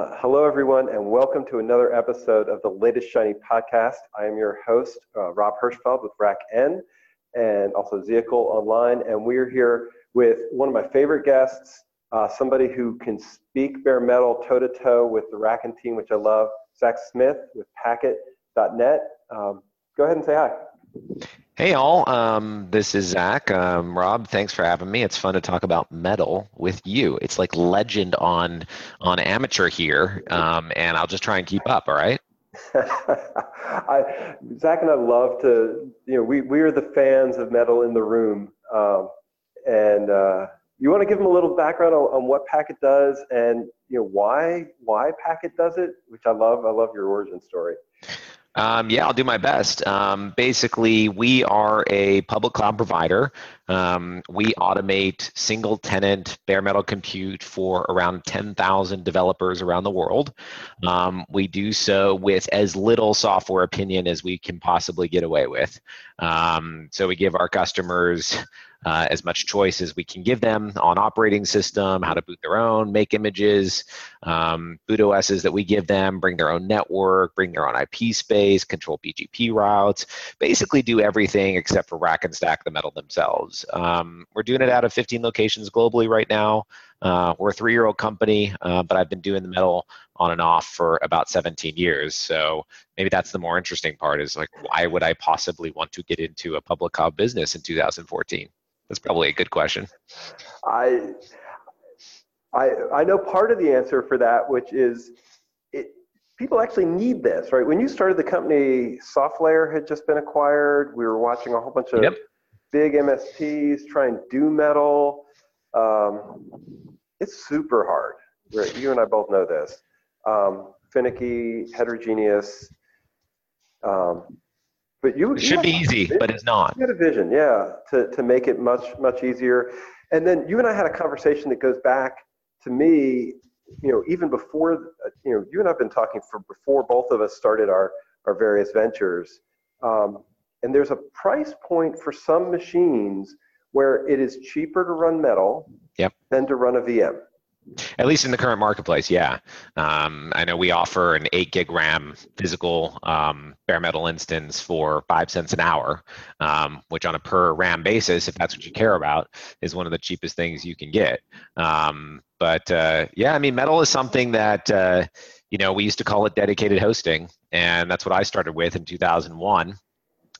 Hello, everyone, and welcome to another episode of the L8ist Sh9y podcast. I am your host, uh, Rob Hirschfeld with Rack N and also Zehicle Online, and we're here with one of my favorite guests, uh, somebody who can speak bare metal toe to toe with the RackN team, which I love, Zach Smith with Packet.net. Um, go ahead and say hi. Hey all, um, this is Zach. Um, Rob, thanks for having me. It's fun to talk about metal with you. It's like legend on on amateur here, um, and I'll just try and keep up. All right. I, Zach and I love to, you know, we we are the fans of metal in the room, um, and uh, you want to give them a little background on, on what Packet does and you know why why Packet does it, which I love. I love your origin story. Um, yeah, I'll do my best. Um, basically, we are a public cloud provider. Um, we automate single tenant bare metal compute for around 10,000 developers around the world. Um, we do so with as little software opinion as we can possibly get away with. Um, so we give our customers uh, as much choice as we can give them on operating system, how to boot their own, make images, um, boot OSs that we give them, bring their own network, bring their own IP space, control BGP routes, basically do everything except for rack and stack the metal themselves. Um, we're doing it out of 15 locations globally right now. Uh, we're a three-year-old company, uh, but I've been doing the metal on and off for about 17 years. So maybe that's the more interesting part is like, why would I possibly want to get into a public cloud business in 2014? That's probably a good question. I, I, I know part of the answer for that, which is it, people actually need this, right? When you started the company, SoftLayer had just been acquired. We were watching a whole bunch of yep. Big MSPs try and do metal. Um, it's super hard. You and I both know this. Um, finicky, heterogeneous. Um, but you it should be easy, but it's not. You had a vision, yeah, to, to make it much much easier. And then you and I had a conversation that goes back to me, you know, even before you know, you and I've been talking for before both of us started our our various ventures. Um, and there's a price point for some machines where it is cheaper to run metal yep. than to run a VM. At least in the current marketplace, yeah. Um, I know we offer an 8 gig RAM physical um, bare metal instance for 5 cents an hour, um, which on a per RAM basis, if that's what you care about, is one of the cheapest things you can get. Um, but uh, yeah, I mean, metal is something that, uh, you know, we used to call it dedicated hosting, and that's what I started with in 2001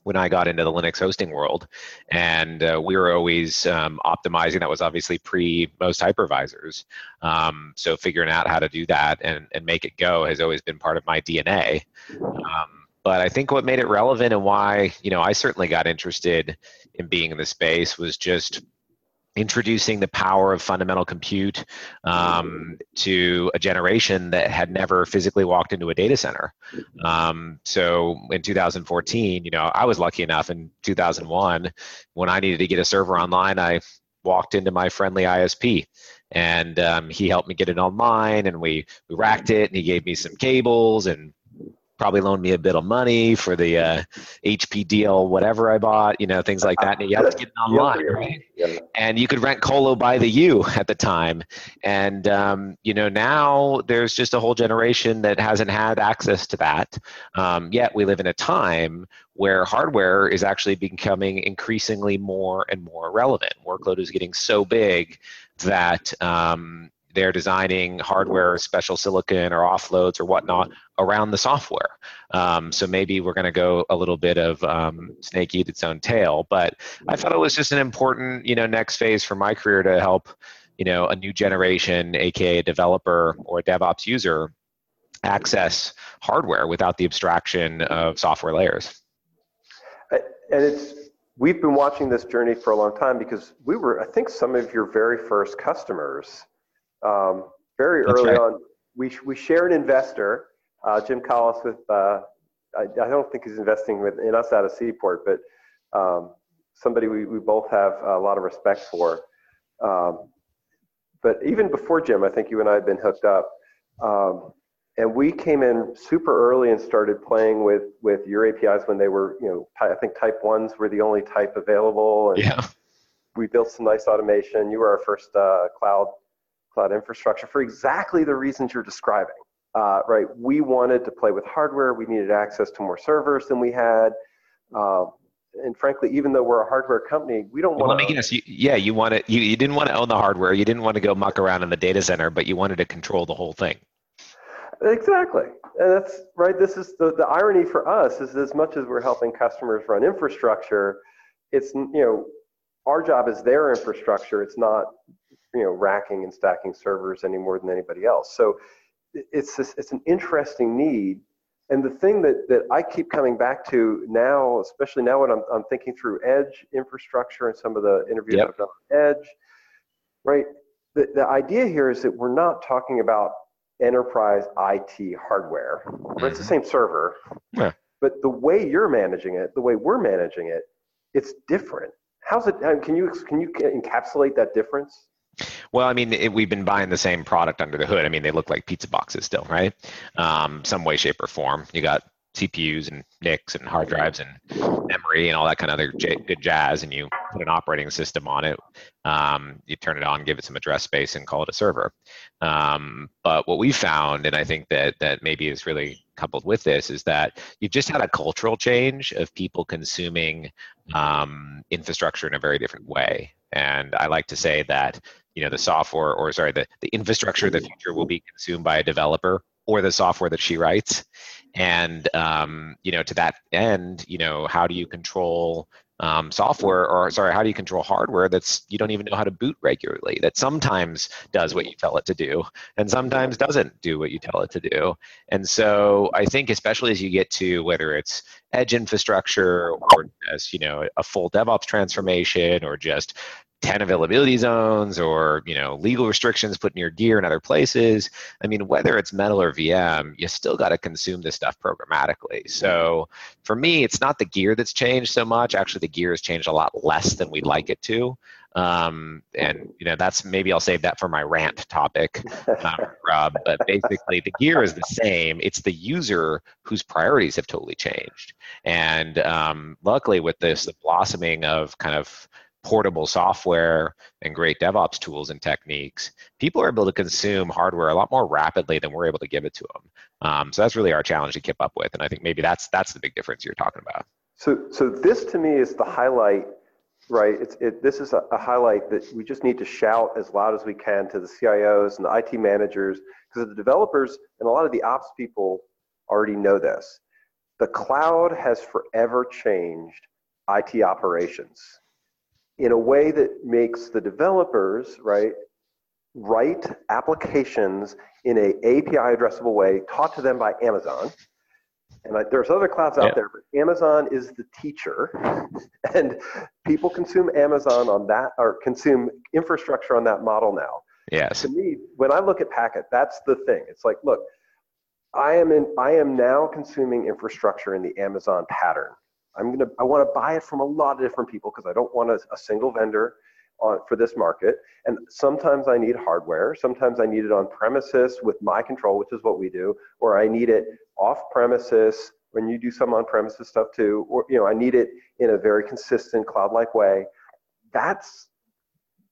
when I got into the Linux hosting world, and uh, we were always um, optimizing. That was obviously pre most hypervisors, um, so figuring out how to do that and and make it go has always been part of my DNA. Um, but I think what made it relevant and why you know I certainly got interested in being in the space was just introducing the power of fundamental compute um, to a generation that had never physically walked into a data center. Um, so in 2014, you know, I was lucky enough in 2001 when I needed to get a server online, I walked into my friendly ISP and um, he helped me get it online and we, we racked it and he gave me some cables and probably loaned me a bit of money for the uh, HP deal, whatever I bought, you know, things like that. And you have to get it online, right? And you could rent Colo by the U at the time. And, um, you know, now there's just a whole generation that hasn't had access to that. Um, yet we live in a time where hardware is actually becoming increasingly more and more relevant. Workload is getting so big that um, they're designing hardware, special silicon, or offloads or whatnot around the software. Um, so maybe we're going to go a little bit of um, snake eat its own tail. But I thought it was just an important, you know, next phase for my career to help, you know, a new generation, aka a developer or a DevOps user, access hardware without the abstraction of software layers. And it's we've been watching this journey for a long time because we were, I think, some of your very first customers um, very That's early right. on. We, we share an investor, uh, Jim Collis, with, uh, I, I, don't think he's investing with, in us out of Seaport, but um, somebody we, we both have a lot of respect for. Um, but even before Jim, I think you and I had been hooked up. Um, and we came in super early and started playing with, with your APIs when they were, you know, I think type ones were the only type available. And yeah. We built some nice automation. You were our first uh, cloud cloud infrastructure for exactly the reasons you're describing. uh, right? We wanted to play with hardware. We needed access to more servers than we had. Uh, and frankly, even though we're a hardware company, we don't want. To. Let me guess. You, yeah, you want to. You, you didn't want to own the hardware. You didn't want to go muck around in the data center, but you wanted to control the whole thing. Exactly, and that's right. This is the the irony for us is as much as we're helping customers run infrastructure, it's you know our job is their infrastructure. It's not you know racking and stacking servers any more than anybody else. So it's this, it's an interesting need and the thing that, that I keep coming back to now, especially now when I'm, I'm thinking through edge infrastructure and some of the interviews yep. I've done on edge, right? The, the idea here is that we're not talking about enterprise IT hardware. Mm-hmm. It's the mm-hmm. same server, yeah. but the way you're managing it, the way we're managing it, it's different. How's it? Can you can you encapsulate that difference? Well, I mean, it, we've been buying the same product under the hood. I mean, they look like pizza boxes still, right? Um, some way, shape, or form. You got CPUs and NICs and hard drives and memory and all that kind of other j- good jazz, and you put an operating system on it. Um, you turn it on, give it some address space, and call it a server. Um, but what we found, and I think that that maybe is really coupled with this, is that you've just had a cultural change of people consuming um, infrastructure in a very different way. And I like to say that you know the software or sorry the, the infrastructure of the future will be consumed by a developer or the software that she writes. And um, you know to that end you know how do you control um, software or sorry how do you control hardware that's you don't even know how to boot regularly that sometimes does what you tell it to do and sometimes doesn't do what you tell it to do? And so i think especially as you get to whether it's edge infrastructure or as you know a full devops transformation or just 10 availability zones or you know legal restrictions putting your gear in other places i mean whether it's metal or vm you still got to consume this stuff programmatically. So for me it's not the gear that's changed so much. Actually the gear has changed a lot less than we'd like it to. Um, and you know that's maybe i'll save that for my rant topic um, rob but basically the gear is the same. It's the user whose priorities have totally changed. And um, luckily with this the blossoming of kind of portable software and great DevOps tools and techniques, people are able to consume hardware a lot more rapidly than we're able to give it to them. Um, so that's really our challenge to keep up with, and I think maybe that's that's the big difference you're talking about. So, so this to me is the highlight, right? It's it, this is a, a highlight that we just need to shout as loud as we can to the CIOs and the IT managers, because the developers and a lot of the ops people already know this. The cloud has forever changed IT operations in a way that makes the developers, right, write applications in a API addressable way taught to them by Amazon. And I, there's other clouds out yeah. there, but Amazon is the teacher, and people consume Amazon on that or consume infrastructure on that model now. Yes. To me, when I look at Packet, that's the thing. It's like, look, I am in. I am now consuming infrastructure in the Amazon pattern. I'm gonna I want to buy it from a lot of different people because I don't want a, a single vendor on, for this market. And sometimes I need hardware. Sometimes I need it on premises with my control, which is what we do, or I need it off premises when you do some on premises stuff too, or you know I need it in a very consistent cloud-like way. That's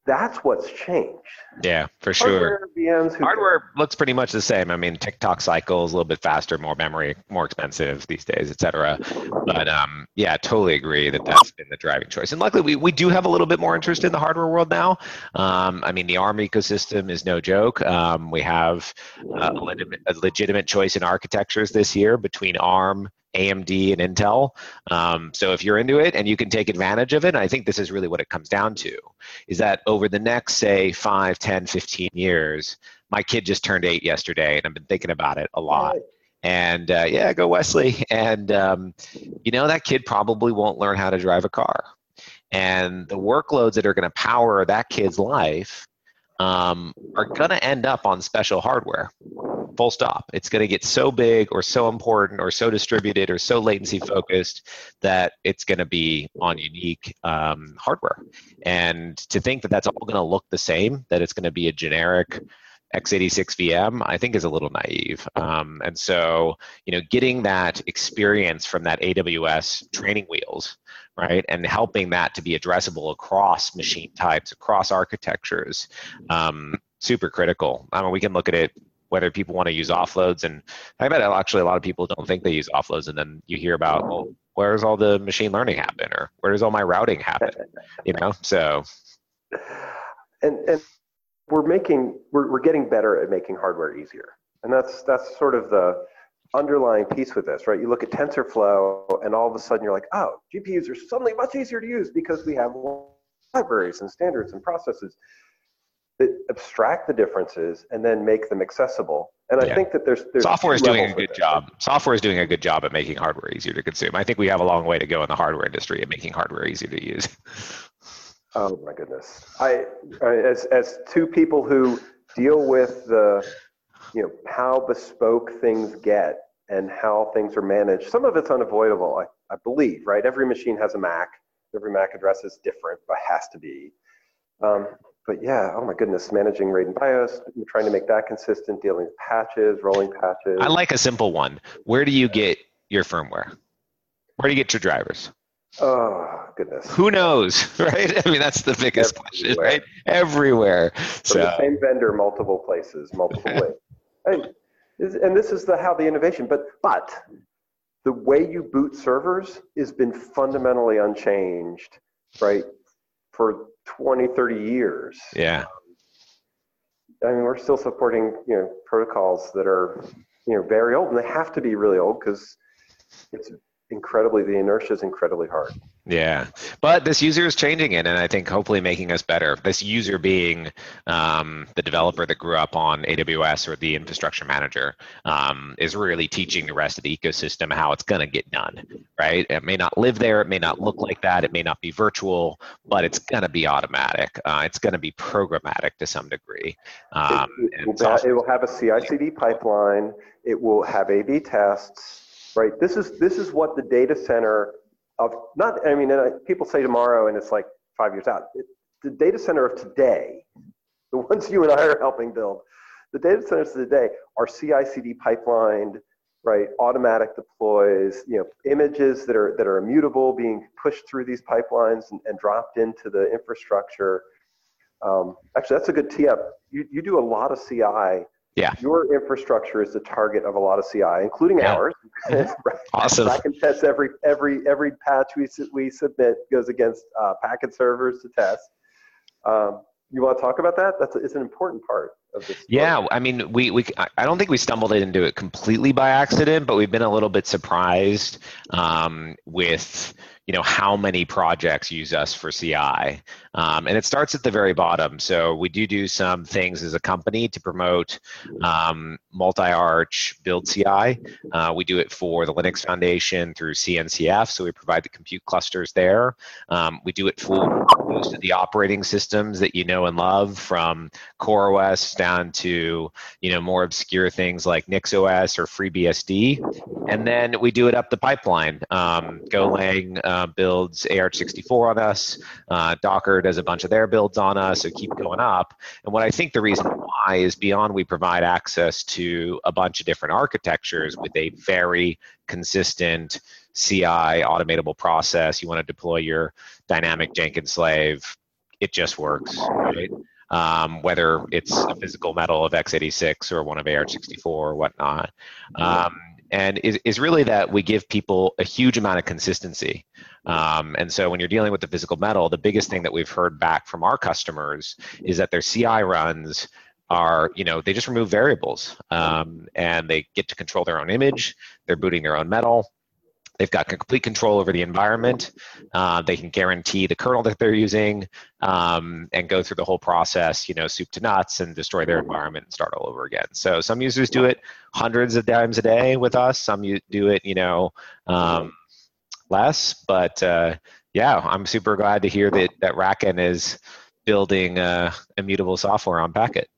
that's what's changed. Yeah, for sure. Hardware, Hardware looks pretty much the same. I mean, tick-tock cycles a little bit faster, more memory, more expensive these days, etc. But um, yeah, totally agree that that's been the driving choice. And luckily, we, we do have a little bit more interest in the hardware world now. Um, I mean, the ARM ecosystem is no joke. Um, we have a legitimate, a legitimate choice in architectures this year between ARM, AMD and Intel. Um, so if you're into it and you can take advantage of it, I think this is really what it comes down to, is that over the next, say, 5, 10, 15 years, my kid just turned eight yesterday and I've been thinking about it a lot. And uh, yeah, go Wesley. And, um, you know, that kid probably won't learn how to drive a car. And the workloads that are going to power that kid's life um, are going to end up on special hardware full stop. It's going to get so big or so important or so distributed or so latency focused that it's going to be on unique um, hardware. And to think that that's all going to look the same, that it's going to be a generic x86 VM, I think is a little naive. Um, and so, you know, getting that experience from that AWS training wheels, right, and helping that to be addressable across machine types, across architectures, um, super critical. I mean, we can look at it whether people want to use offloads. And I bet actually a lot of people don't think they use offloads, and then you hear about, well, where does all the machine learning happen, or where does all my routing happen? You know, so. And and we're making we're we're getting better at making hardware easier, and that's that's sort of the underlying piece with this, right? You look at TensorFlow, and all of a sudden you're like, oh, GPUs are suddenly much easier to use because we have libraries and standards and processes that abstract the differences and then make them accessible. And I yeah. think that there's, there's software is doing a good job. Software is doing a good job at making hardware easier to consume. I think we have a long way to go in the hardware industry at making hardware easier to use. Oh my goodness! I, I as as two people who deal with the you know how bespoke things get and how things are managed. Some of it's unavoidable, I, I believe, right? Every machine has a MAC. Every MAC address is different, but has to be. Um, but yeah, oh my goodness, managing RAID and BIOS, trying to make that consistent, dealing with patches, rolling patches. I like a simple one. Where do you get your firmware? Where do you get your drivers? Oh goodness. Who knows, right? I mean, that's the biggest Everywhere. question, right? Everywhere. From so. the same vendor, multiple places, multiple ways. And, and this is the how the innovation, but but the way you boot servers has been fundamentally unchanged, right? For 20, 30 years. Yeah. Um, I mean, we're still supporting, you know, protocols that are, you know, very old, and they have to be really old because it's incredibly the inertia is incredibly hard. Yeah, but this user is changing it, and I think hopefully making us better. This user being um, the developer that grew up on AWS or the infrastructure manager um, is really teaching the rest of the ecosystem how it's going to get done. Right? It may not live there, it may not look like that, it may not be virtual, but it's going to be automatic. Uh, it's going to be programmatic to some degree. Um, it, it, will it will have a CI/CD pipeline. It will have A/B tests right? This is this is what the data center of not. I mean, people say tomorrow, and it's like five years out. It, the data center of today, the ones you and I are helping build, the data centers of today are CI/CD pipelined, right? Automatic deploys, you know, images that are that are immutable being pushed through these pipelines and, and dropped into the infrastructure. Um, actually, that's a good up. You, you do a lot of CI yeah. Your infrastructure is the target of a lot of CI, including yeah. ours. right. Awesome. I can test every every every patch we we submit goes against uh, packet servers to test. Um, you want to talk about that? That's it's an important part of this. Yeah, I mean, we we I don't think we stumbled into it completely by accident, but we've been a little bit surprised um, with you know how many projects use us for CI, um, and it starts at the very bottom. So we do do some things as a company to promote um, multi-arch build CI. Uh, we do it for the Linux Foundation through CNCF, so we provide the compute clusters there. Um, we do it for most of the operating systems that you know and love, from CoreOS down to you know more obscure things like NixOS or FreeBSD, and then we do it up the pipeline. Um, Golang. Uh, builds ARM64 on us. Uh, Docker does a bunch of their builds on us, so keep going up. And what I think the reason why is beyond we provide access to a bunch of different architectures with a very consistent CI automatable process. You want to deploy your dynamic Jenkins slave, it just works, right? Um, whether it's a physical metal of x86 or one of ARM64 or whatnot. Um, and is, is really that we give people a huge amount of consistency. Um, and so when you're dealing with the physical metal, the biggest thing that we've heard back from our customers is that their CI runs are, you know, they just remove variables um, and they get to control their own image. They're booting their own metal. They've got complete control over the environment. Uh, they can guarantee the kernel that they're using um, and go through the whole process, you know, soup to nuts and destroy their environment and start all over again. So some users do it hundreds of times a day with us. Some do it, you know, um, less. But uh, yeah, I'm super glad to hear that that RackN is building uh, immutable software on Packet.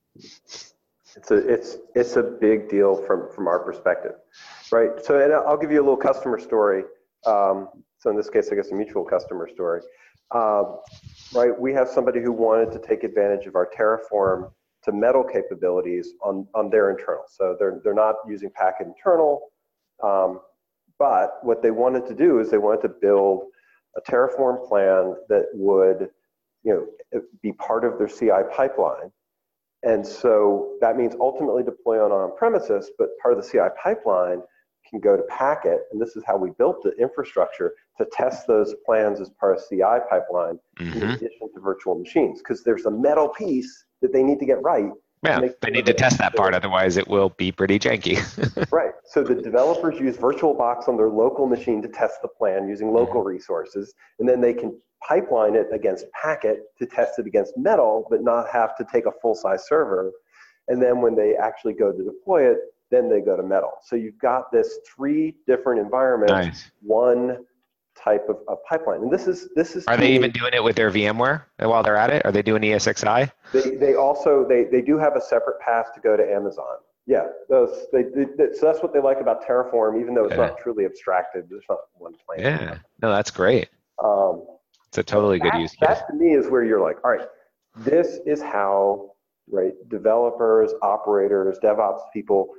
It's a it's it's a big deal from from our perspective, right? So and I'll give you a little customer story. Um, so in this case, I guess a mutual customer story. Um, right, we have somebody who wanted to take advantage of our Terraform to metal capabilities on on their internal. So they're they're not using Packet internal, um, but what they wanted to do is they wanted to build a Terraform plan that would, you know, be part of their CI pipeline And so that means ultimately deploy on on premises, but part of the CI pipeline can go to Packet, and this is how we built the infrastructure to test those plans as part of CI pipeline mm-hmm. in addition to virtual machines, because there's a metal piece that they need to get right. Yeah, they need to test that part, otherwise it will be pretty janky. right. So the developers use VirtualBox on their local machine to test the plan using mm-hmm. local resources, and then they can pipeline it against Packet to test it against Metal, but not have to take a full-size server. And then when they actually go to deploy it, then they go to Metal. So you've got this three different environments, nice. one type of, of, pipeline. And this is this is. Are they even doing it with their VMware while they're at it? Are they doing ESXi? They they also they they do have a separate path to go to Amazon. Yeah, those they, they, so that's what they like about Terraform, even though it's yeah. not truly abstracted. There's not one plan. Yeah, no, that's great. Um, it's a totally that, good use case. That to me is where you're like, all right, this is how right developers, operators, DevOps people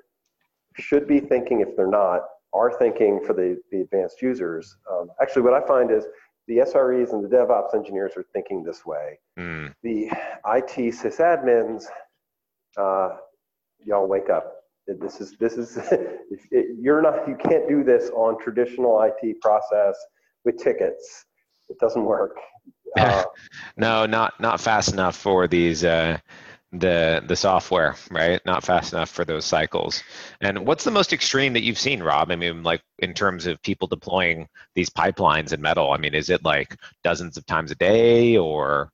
should be thinking if they're not are thinking for the, the advanced users. Um, actually, what I find is the SREs and the DevOps engineers are thinking this way. Mm. The IT sysadmins, uh, y'all wake up. This is this is it, you're not you can't do this on traditional IT process with tickets. It doesn't work. Uh, no, not not fast enough for these uh, the the software, right? Not fast enough for those cycles. And what's the most extreme that you've seen, Rob? I mean, like in terms of people deploying these pipelines in metal. I mean, is it like dozens of times a day, or?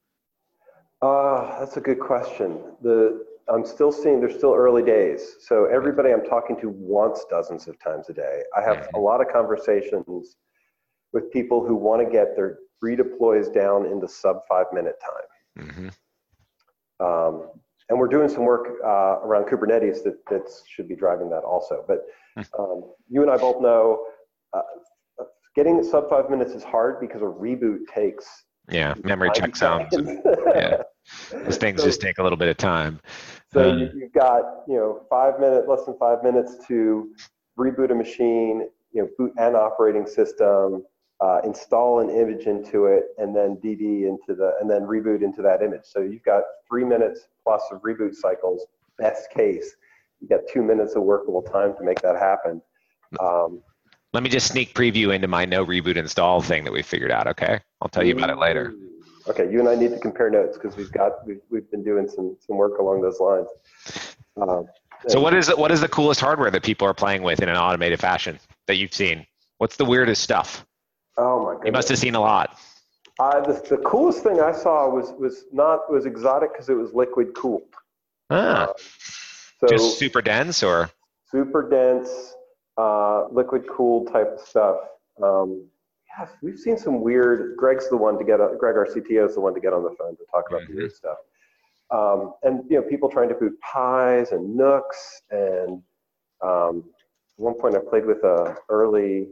Uh, that's a good question. The I'm still seeing they're still early days. So everybody I'm talking to wants dozens of times a day. I have mm-hmm. a lot of conversations with people who want to get their redeploys down into sub five minute time. Mm-hmm. Um, and we're doing some work uh, around Kubernetes that, that should be driving that also. But hmm. um, you and I both know uh, getting sub five minutes is hard because a reboot takes yeah memory checksums. yeah, those things so, just take a little bit of time. So um, you've got you know five minutes, less than five minutes to reboot a machine, you know, boot an operating system, uh, install an image into it, and then DD into the, and then reboot into that image. So you've got three minutes plus of reboot cycles, best case. you've got two minutes of workable time to make that happen. Um, Let me just sneak preview into my no reboot install thing that we figured out. Okay, I'll tell you about it later. Okay, you and I need to compare notes because we've got we've, we've been doing some some work along those lines. Uh, so what is what is the coolest hardware that people are playing with in an automated fashion that you've seen? What's the weirdest stuff? Oh my goodness. You must have seen a lot. Uh, the, the coolest thing I saw was was not was exotic because it was liquid cooled. Ah. Uh, so just super dense or super dense, uh, liquid cooled type of stuff. Um, yeah, we've seen some weird. Greg's the one to get. Greg, our CTO, is the one to get on the phone to talk about mm-hmm. the weird stuff. Um, and you know, people trying to boot Pis and NUCs, and um, at one point I played with a early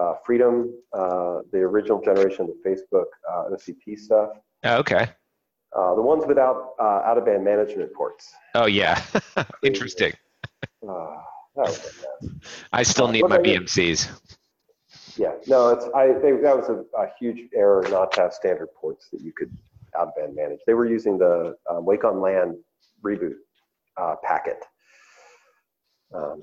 uh, Freedom, uh, the original generation of the Facebook uh, OCP stuff. Oh, okay. Uh, the ones without uh, out of band management ports. Oh yeah, interesting. Uh, I still need my BMCs. Yeah, no, it's I. They, that was a, a, huge error not to have standard ports that you could out of band manage. They were using the um, Wake on LAN reboot packet. Um,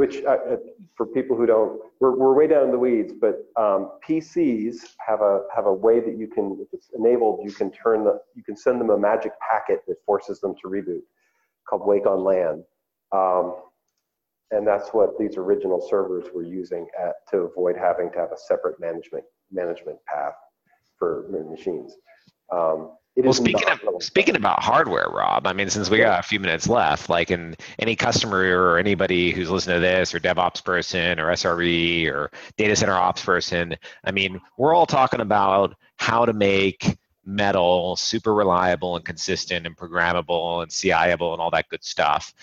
which uh, uh, for people who don't, we're, we're way down in the weeds, but um, PCs have a have a way that you can, if it's enabled, you can turn the, you can send them a magic packet that forces them to reboot, called Wake on LAN, um, and that's what these original servers were using at, to avoid having to have a separate management management path for machines. Um, well, speaking of speaking about hardware, Rob, I mean, since we got a few minutes left, like, in any customer or anybody who's listening to this, or DevOps person, or SRE, or data center ops person, I mean, we're all talking about how to make metal super reliable and consistent and programmable and CIable and all that good stuff.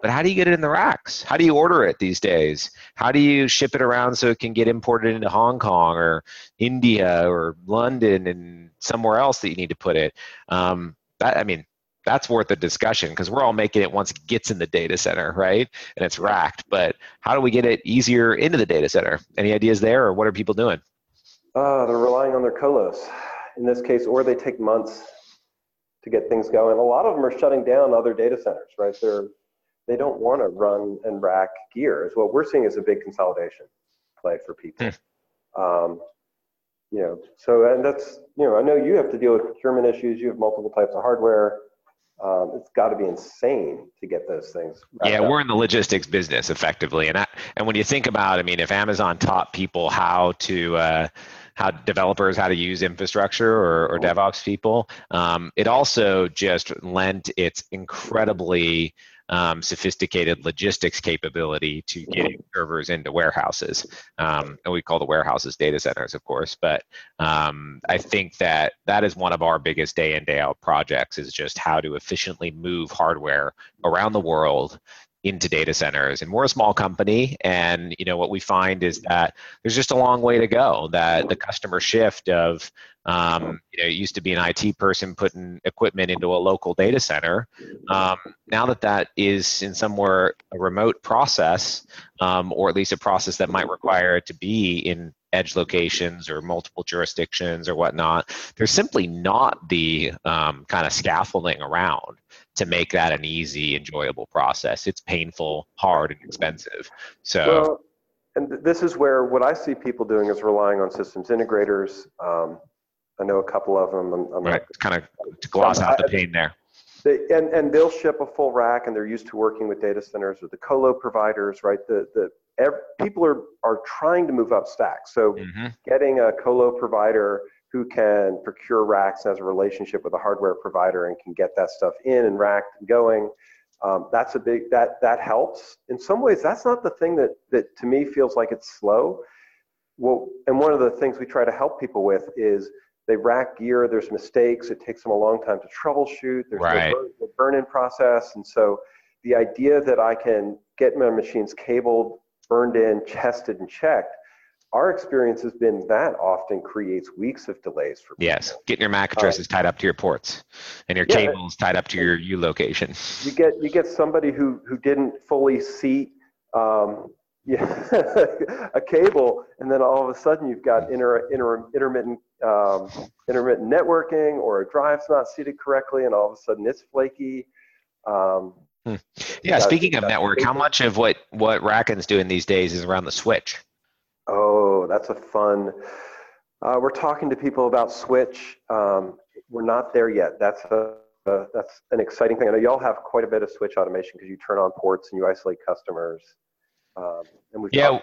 But how do you get it in the racks? How do you order it these days? How do you ship it around so it can get imported into Hong Kong or India or London and somewhere else that you need to put it? Um, that I mean, that's worth a discussion because we're all making it once it gets in the data center, right? And it's racked. But how do we get it easier into the data center? Any ideas there, or what are people doing? Uh, they're relying on their colos in this case, or they take months to get things going. A lot of them are shutting down other data centers, right? They're they don't want to run and rack gear. Is what we're seeing is a big consolidation play for people. Hmm. Um, you know, so and that's you know, I know you have to deal with procurement issues. You have multiple types of hardware. Um, it's got to be insane to get those things. Yeah, up. we're in the logistics business effectively, and I, and when you think about, I mean, if Amazon taught people how to uh, how developers how to use infrastructure or, or DevOps people, um, it also just lent its incredibly um, sophisticated logistics capability to getting servers into warehouses. Um, and we call the warehouses data centers, of course. But um, I think that that is one of our biggest day in, day out projects is just how to efficiently move hardware around the world into data centers and we're a small company and you know what we find is that there's just a long way to go that the customer shift of um, you know it used to be an it person putting equipment into a local data center. Um, now that that is in somewhere a remote process um, or at least a process that might require it to be in edge locations or multiple jurisdictions or whatnot there's simply not the um, kind of scaffolding around to make that an easy, enjoyable process. It's painful, hard, and expensive. So. Well, and this is where what I see people doing is relying on systems integrators. Um, I know a couple of them. I'm, I'm right, kind of to gloss out the pain there. They, and, and they'll ship a full rack, and they're used to working with data centers or the colo providers, right? The the every, people are are trying to move up stacks. So mm-hmm. getting a colo provider who can procure racks as a relationship with a hardware provider and can get that stuff in and racked and going. Um, that's a big that that helps. In some ways, that's not the thing that that to me feels like it's slow. Well, and one of the things we try to help people with is they rack gear. There's mistakes. It takes them a long time to troubleshoot. There's right. no burn-in process, and so the idea that I can get my machines cabled, burned in, tested, and checked our experience has been that often creates weeks of delays for people. Yes, getting your MAC addresses uh, tied up to your ports and your yeah, cables tied up to your U location. You get you get somebody who who didn't fully seat um, yeah, a cable, and then all of a sudden you've got inter, inter, intermittent um, intermittent networking, or a drive's not seated correctly, and all of a sudden it's flaky. Um, hmm. Yeah, speaking of network, how much of what what RackN's doing these days is around the switch? Oh, that's a fun. Uh, we're talking to people about Switch. Um, we're not there yet. That's a, a, that's an exciting thing. I know y'all have quite a bit of Switch automation because you turn on ports and you isolate customers. Um, and we've yeah,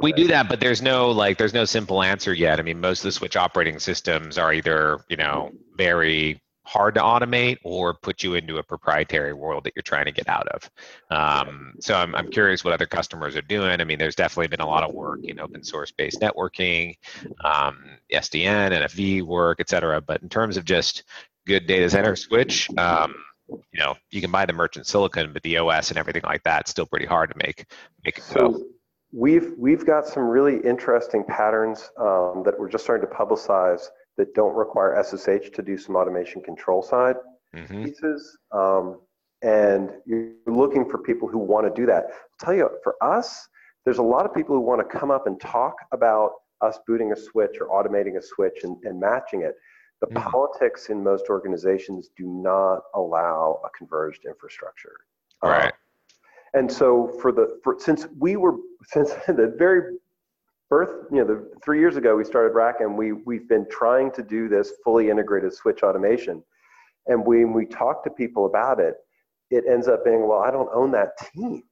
we bit. do that, but there's no like there's no simple answer yet. I mean, most of the Switch operating systems are either you know very hard to automate or put you into a proprietary world that you're trying to get out of. Um, so I'm, I'm curious what other customers are doing. I mean, there's definitely been a lot of work in open source based networking, um, SDN, NFV work, et cetera. But in terms of just good data center switch, um, you know, you can buy the merchant silicon, but the OS and everything like that still pretty hard to make make it so, go. We've we've got some really interesting patterns um, that we're just starting to publicize that don't require SSH to do some automation control side mm-hmm. pieces. Um, and you're looking for people who want to do that. I'll tell you, for us, there's a lot of people who want to come up and talk about us booting a switch or automating a switch and, and matching it. The mm-hmm. politics in most organizations do not allow a converged infrastructure. Right. Um, and so for the for, since we were since the very birth, you know, the, three years ago we started Rack and we, we've been trying to do this fully integrated switch automation. And when we talk to people about it, it ends up being, well, I don't own that team.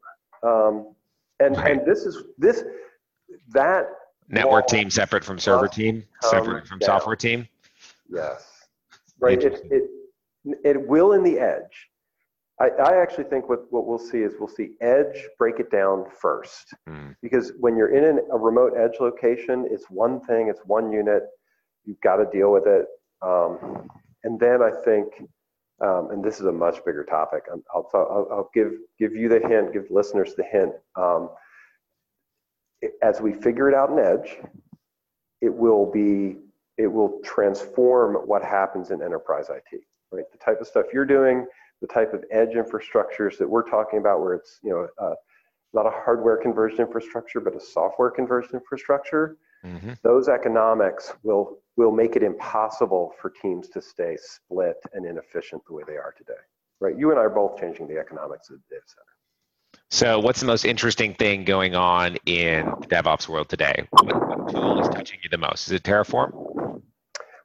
Um, and, right. and this is, this, that. Network team separate from server team, separate from down. software team. Yes. Right. It, it, it will in the edge. I, I, actually think what, what we'll see is we'll see edge break it down first. Mm. Because when you're in an, a remote edge location, it's one thing, it's one unit, you've got to deal with it. Um, and then I think, um, and this is a much bigger topic, I'll, I'll, I'll, give, give you the hint, give listeners the hint. Um, as we figure it out in edge, it will be, it will transform what happens in enterprise IT, right? The type of stuff you're doing, the type of edge infrastructures that we're talking about, where it's you know uh, not a hardware converged infrastructure, but a software converged infrastructure, mm-hmm. those economics will will make it impossible for teams to stay split and inefficient the way they are today. Right? You and I are both changing the economics of the data center. So, what's the most interesting thing going on in the DevOps world today? What, what tool is touching you the most? Is it Terraform?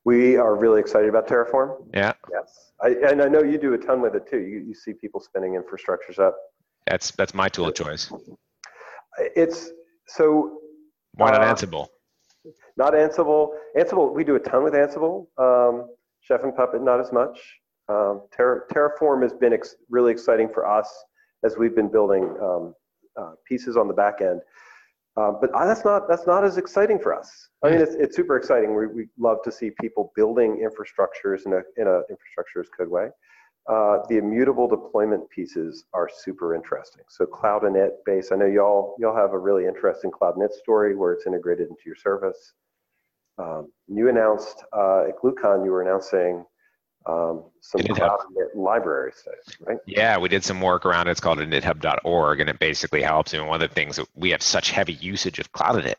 We are really excited about Terraform. Yeah. Yes. I, and I know you do a ton with it too. You, you see people spinning infrastructures up. That's that's my tool of choice. It's so. Why not uh, Ansible? Not Ansible. Ansible, we do a ton with Ansible. Um, Chef and Puppet, not as much. Um, Terra, Terraform has been ex really exciting for us as we've been building um, uh, pieces on the back end. Uh, but that's not that's not as exciting for us. I mean, it's, it's super exciting. We, we love to see people building infrastructures in a in a infrastructure as code way. Uh, the immutable deployment pieces are super interesting. So cloud init base. I know y'all y'all have a really interesting cloud init story where it's integrated into your service. Um, you announced uh, at GlueCon you were announcing um, some cloud library stuff, right? Yeah, we did some work around it. It's called inithub.org, and it basically helps. And one of the things that we have such heavy usage of Cloud Init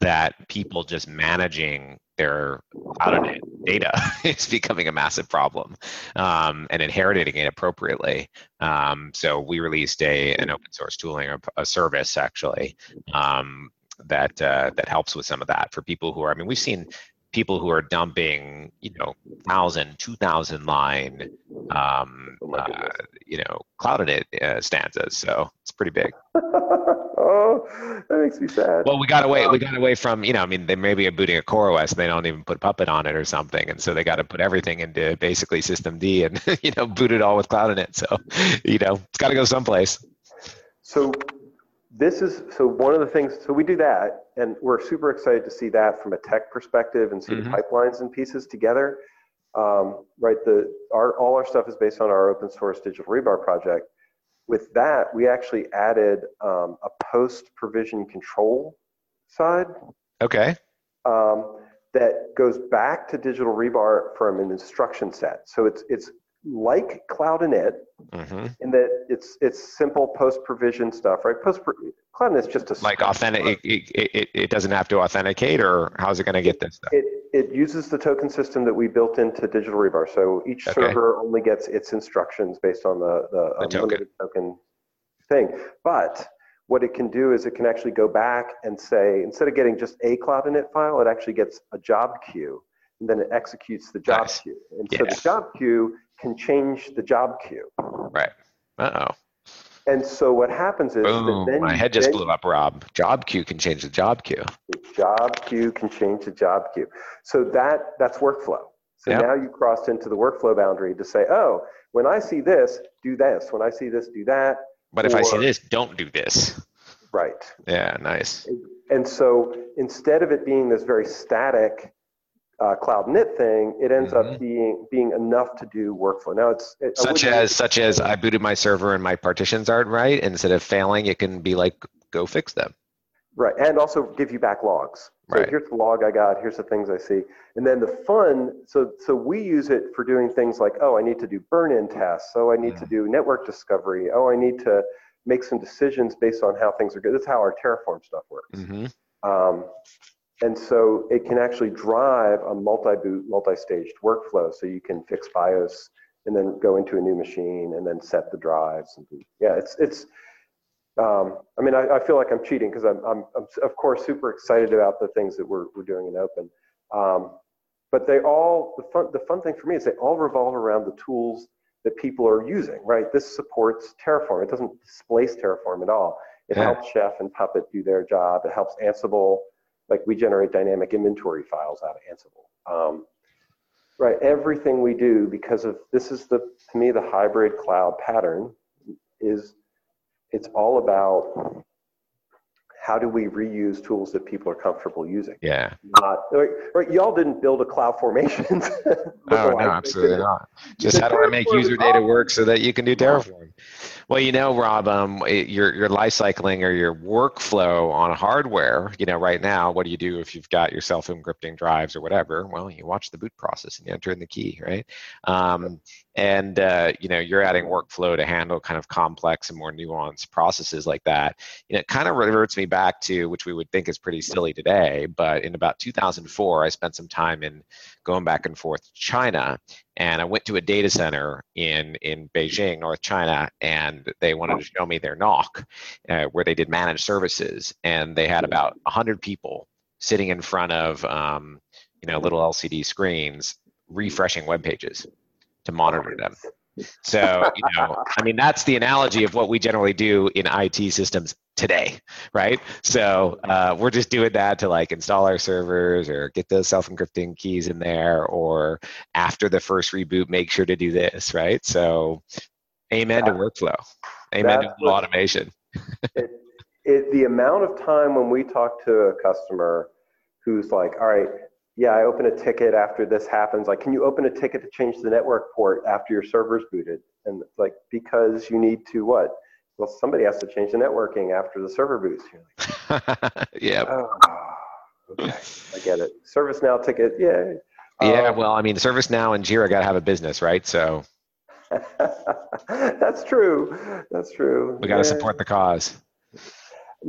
that people just managing their Cloud Init data is becoming a massive problem, um, and inheriting it appropriately. Um, so we released a an open source tooling, a, a service actually. Um, that uh, that helps with some of that for people who are. I mean, we've seen people who are dumping, you know, thousand, two thousand line, um, oh uh, you know, cloud init uh, stanzas. So it's pretty big. oh, that makes me sad. Well, we got away. We got away from, you know, I mean, they maybe are booting a CoreOS and they don't even put Puppet on it or something, and so they got to put everything into basically systemd and you know boot it all with cloud init. So, you know, it's got to go someplace. So this is so one of the things so we do that and we're super excited to see that from a tech perspective and see mm-hmm. the pipelines and pieces together. Um, right the our all our stuff is based on our open source digital rebar project. With that we actually added um, a post provision control side. Okay. Um, that goes back to digital rebar from an instruction set. So it's it's like Cloud Init mm-hmm. in that it's it's simple post provision stuff, right? Post Cloud Init is just a like authentic. It, it, it, doesn't have to authenticate, or how's it going to get this stuff? It, it uses the token system that we built into Digital Rebar. So each okay. server only gets its instructions based on the the, the token. token thing. But what it can do is it can actually go back and say instead of getting just a Cloud Init file, it actually gets a job queue and then it executes the job nice. queue. And yeah. so the job queue can change the job queue. Right. Uh oh. And so what happens is Boom, then my head just blew up, Rob. Job queue can change the job queue. The job queue can change the job queue. So that that's workflow. So yep. now you crossed into the workflow boundary to say, oh, when I see this, do this. When I see this, do that. But or, if I see this, don't do this. Right. Yeah, nice. And so instead of it being this very static uh, cloud init thing, it ends mm-hmm. up being being enough to do workflow. Now it's it, such as such as I booted my server and my partitions aren't right. Instead of failing, it can be like go fix them. Right, and also give you back logs. So right. here's the log I got. Here's the things I see, and then the fun. So so we use it for doing things like oh I need to do burn-in tests. Oh I need mm. to do network discovery. Oh I need to make some decisions based on how things are good. That's how our Terraform stuff works. Mm-hmm. Um, and so it can actually drive a multi-boot, multi-staged workflow. So you can fix BIOS and then go into a new machine and then set the drives. And yeah, it's it's. Um, I mean, I, I, feel like I'm cheating because I'm, I'm, I'm, of course super excited about the things that we're we're doing in open. Um, but they all the fun the fun thing for me is they all revolve around the tools that people are using. Right, this supports Terraform. It doesn't displace Terraform at all. It yeah. helps Chef and Puppet do their job. It helps Ansible like we generate dynamic inventory files out of Ansible. Um, right, everything we do because of this is the to me the hybrid cloud pattern is it's all about how do we reuse tools that people are comfortable using? Yeah. Not right, right y'all didn't build a cloud formation. no, no, absolutely not. Just how do I make user data work so that you can do Terraform? Well, you know, Rob, um, your your life cycling or your workflow on hardware, you know, right now, what do you do if you've got your self encrypting drives or whatever? Well, you watch the boot process and you enter in the key, right? Um, and uh, you know, you're adding workflow to handle kind of complex and more nuanced processes like that. You know, it kind of reverts me back to which we would think is pretty silly today, but in about 2004, I spent some time in going back and forth to China, and I went to a data center in in Beijing, North China, and they wanted to show me their NOC, uh, where they did managed services, and they had about 100 people sitting in front of um, you know little LCD screens refreshing web pages to monitor them. So, you know, I mean, that's the analogy of what we generally do in IT systems today, right? So uh, we're just doing that to like install our servers or get those self-encrypting keys in there, or after the first reboot, make sure to do this, right? So, amen to workflow, amen to what, automation. it, it, the amount of time when we talk to a customer who's like, all right, yeah, I open a ticket after this happens. Like, can you open a ticket to change the network port after your server's booted? And it's like, because you need to what? Well, somebody has to change the networking after the server boots. Like, yeah. Oh, okay, I get it. ServiceNow ticket, yeah. Yeah, um, well, I mean, ServiceNow and Jira got to have a business, right? So. That's true. That's true. We got to support the cause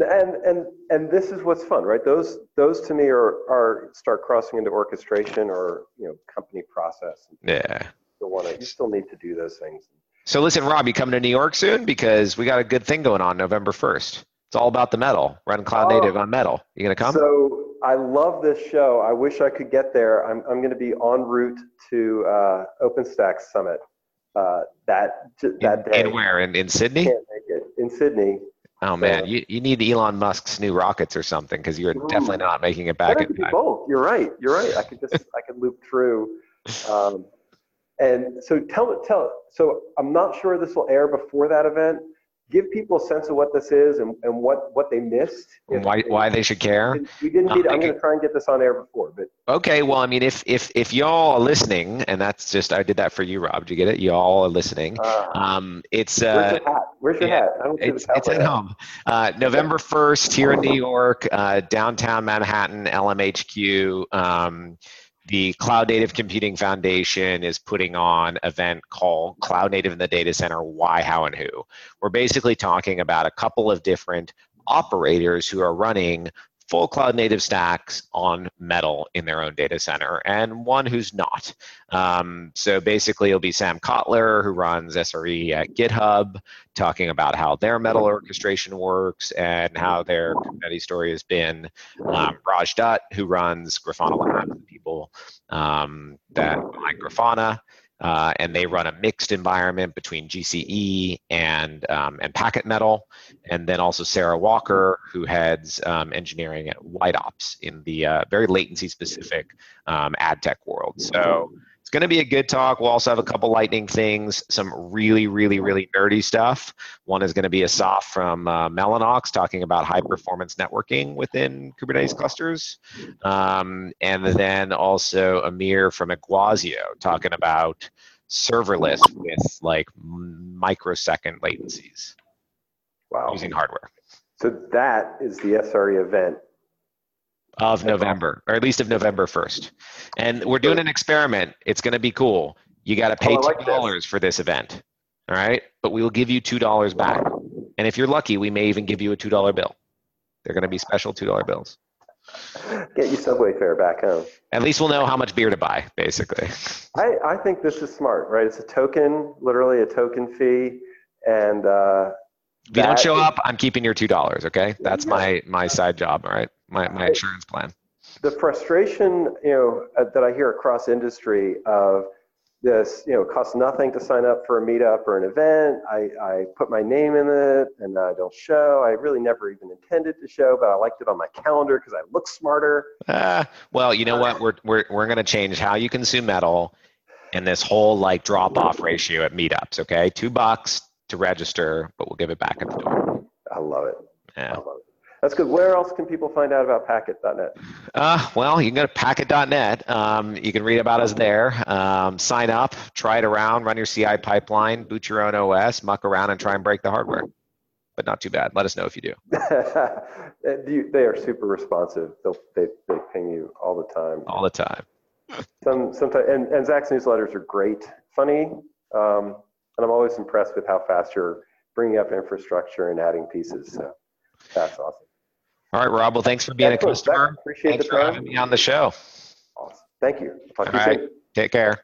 and and and this is what's fun right? Those those to me are are start crossing into orchestration or you know company process. Yeah. You want to you still need to do those things. So listen rob you coming to new york soon? Because we got a good thing going on november 1st it's all about the metal. Run cloud oh, native on metal. You gonna come? So i love this show. I wish i could get there. I'm, I'm gonna be en route to uh, openstack summit uh, that that in, day. in where? In, in sydney? In sydney Oh man, you, you need Elon Musk's new rockets or something because you're Ooh. definitely not making it back in time. Both. You're right. You're right. I could just I could loop through. Um, and so tell tell. So I'm not sure this will air before that event, give people a sense of what this is and, and what, what they missed. And why, why they should care? We didn't need, I'm going to try and get this on air before, but. Okay, well, I mean, if, if, if y'all are listening, and that's just, I did that for you, Rob, did you get it? Y'all are listening. Uh, um, it's, uh, Where's your hat? Where's your yeah, hat? I don't see it's, it's at home. Uh, November 1st here in New York, uh, downtown Manhattan, LMHQ. Um, the Cloud Native Computing Foundation is putting on event called Cloud Native in the Data Center Why, How, and Who. We're basically talking about a couple of different operators who are running full cloud native stacks on metal in their own data center and one who's not. Um, so basically it'll be sam kottler who runs sre at github talking about how their metal orchestration works and how their kubernetes story has been. Um, raj dutt who runs grafana labs people um, that grafana uh, and they run a mixed environment between GCE and um, and Packet Metal, and then also Sarah Walker, who heads um, engineering at WhiteOps in the uh, very latency specific um, ad tech world. So it's going to be a good talk. We'll also have a couple lightning things, some really, really, really nerdy stuff. One is going to be Asaf from uh, Mellanox talking about high performance networking within Kubernetes clusters. Um, and then also Amir from Iguazio talking about serverless with like microsecond latencies wow. using hardware. So that is the SRE event of November, or at least of November 1st. And we're doing an experiment. It's going to be cool. You got to pay oh, $2 like for this event. All right. But we will give you $2 back. And if you're lucky, we may even give you a $2 bill. They're going to be special $2 bills. Get your subway fare back home. At least we'll know how much beer to buy, basically. I, I think this is smart, right? It's a token, literally a token fee. And uh, if you don't show up, I'm keeping your two dollars. Okay, that's my my side job. All right, my my insurance plan. The frustration, you know, uh, that I hear across industry of this, you know, costs nothing to sign up for a meetup or an event. I, I put my name in it and I don't show. I really never even intended to show, but I liked it on my calendar because I look smarter. Uh, well, you know what? We're we're we're going to change how you consume metal and this whole like drop off ratio at meetups. Okay, two bucks to register, but we'll give it back at the door. I love it. Yeah. I love it. That's good. Where else can people find out about Packet.net? Uh, well, you can go to packet.net. Um, you can read about us there. Um, sign up, try it around, run your CI pipeline, boot your own OS, muck around, and try and break the hardware. But not too bad. Let us know if you do. You- they are super responsive. They'll, they, they ping you all the time. All the time. Some, sometimes, and, and Zach's newsletters are great, funny, um, and I'm always impressed with how fast you're bringing up infrastructure and adding pieces. So that's awesome. All right, Rob. Well, thanks for being Excellent, a customer. Appreciate Thanks the for time. having me on the show. Awesome. Thank you. Talk you right. Take care.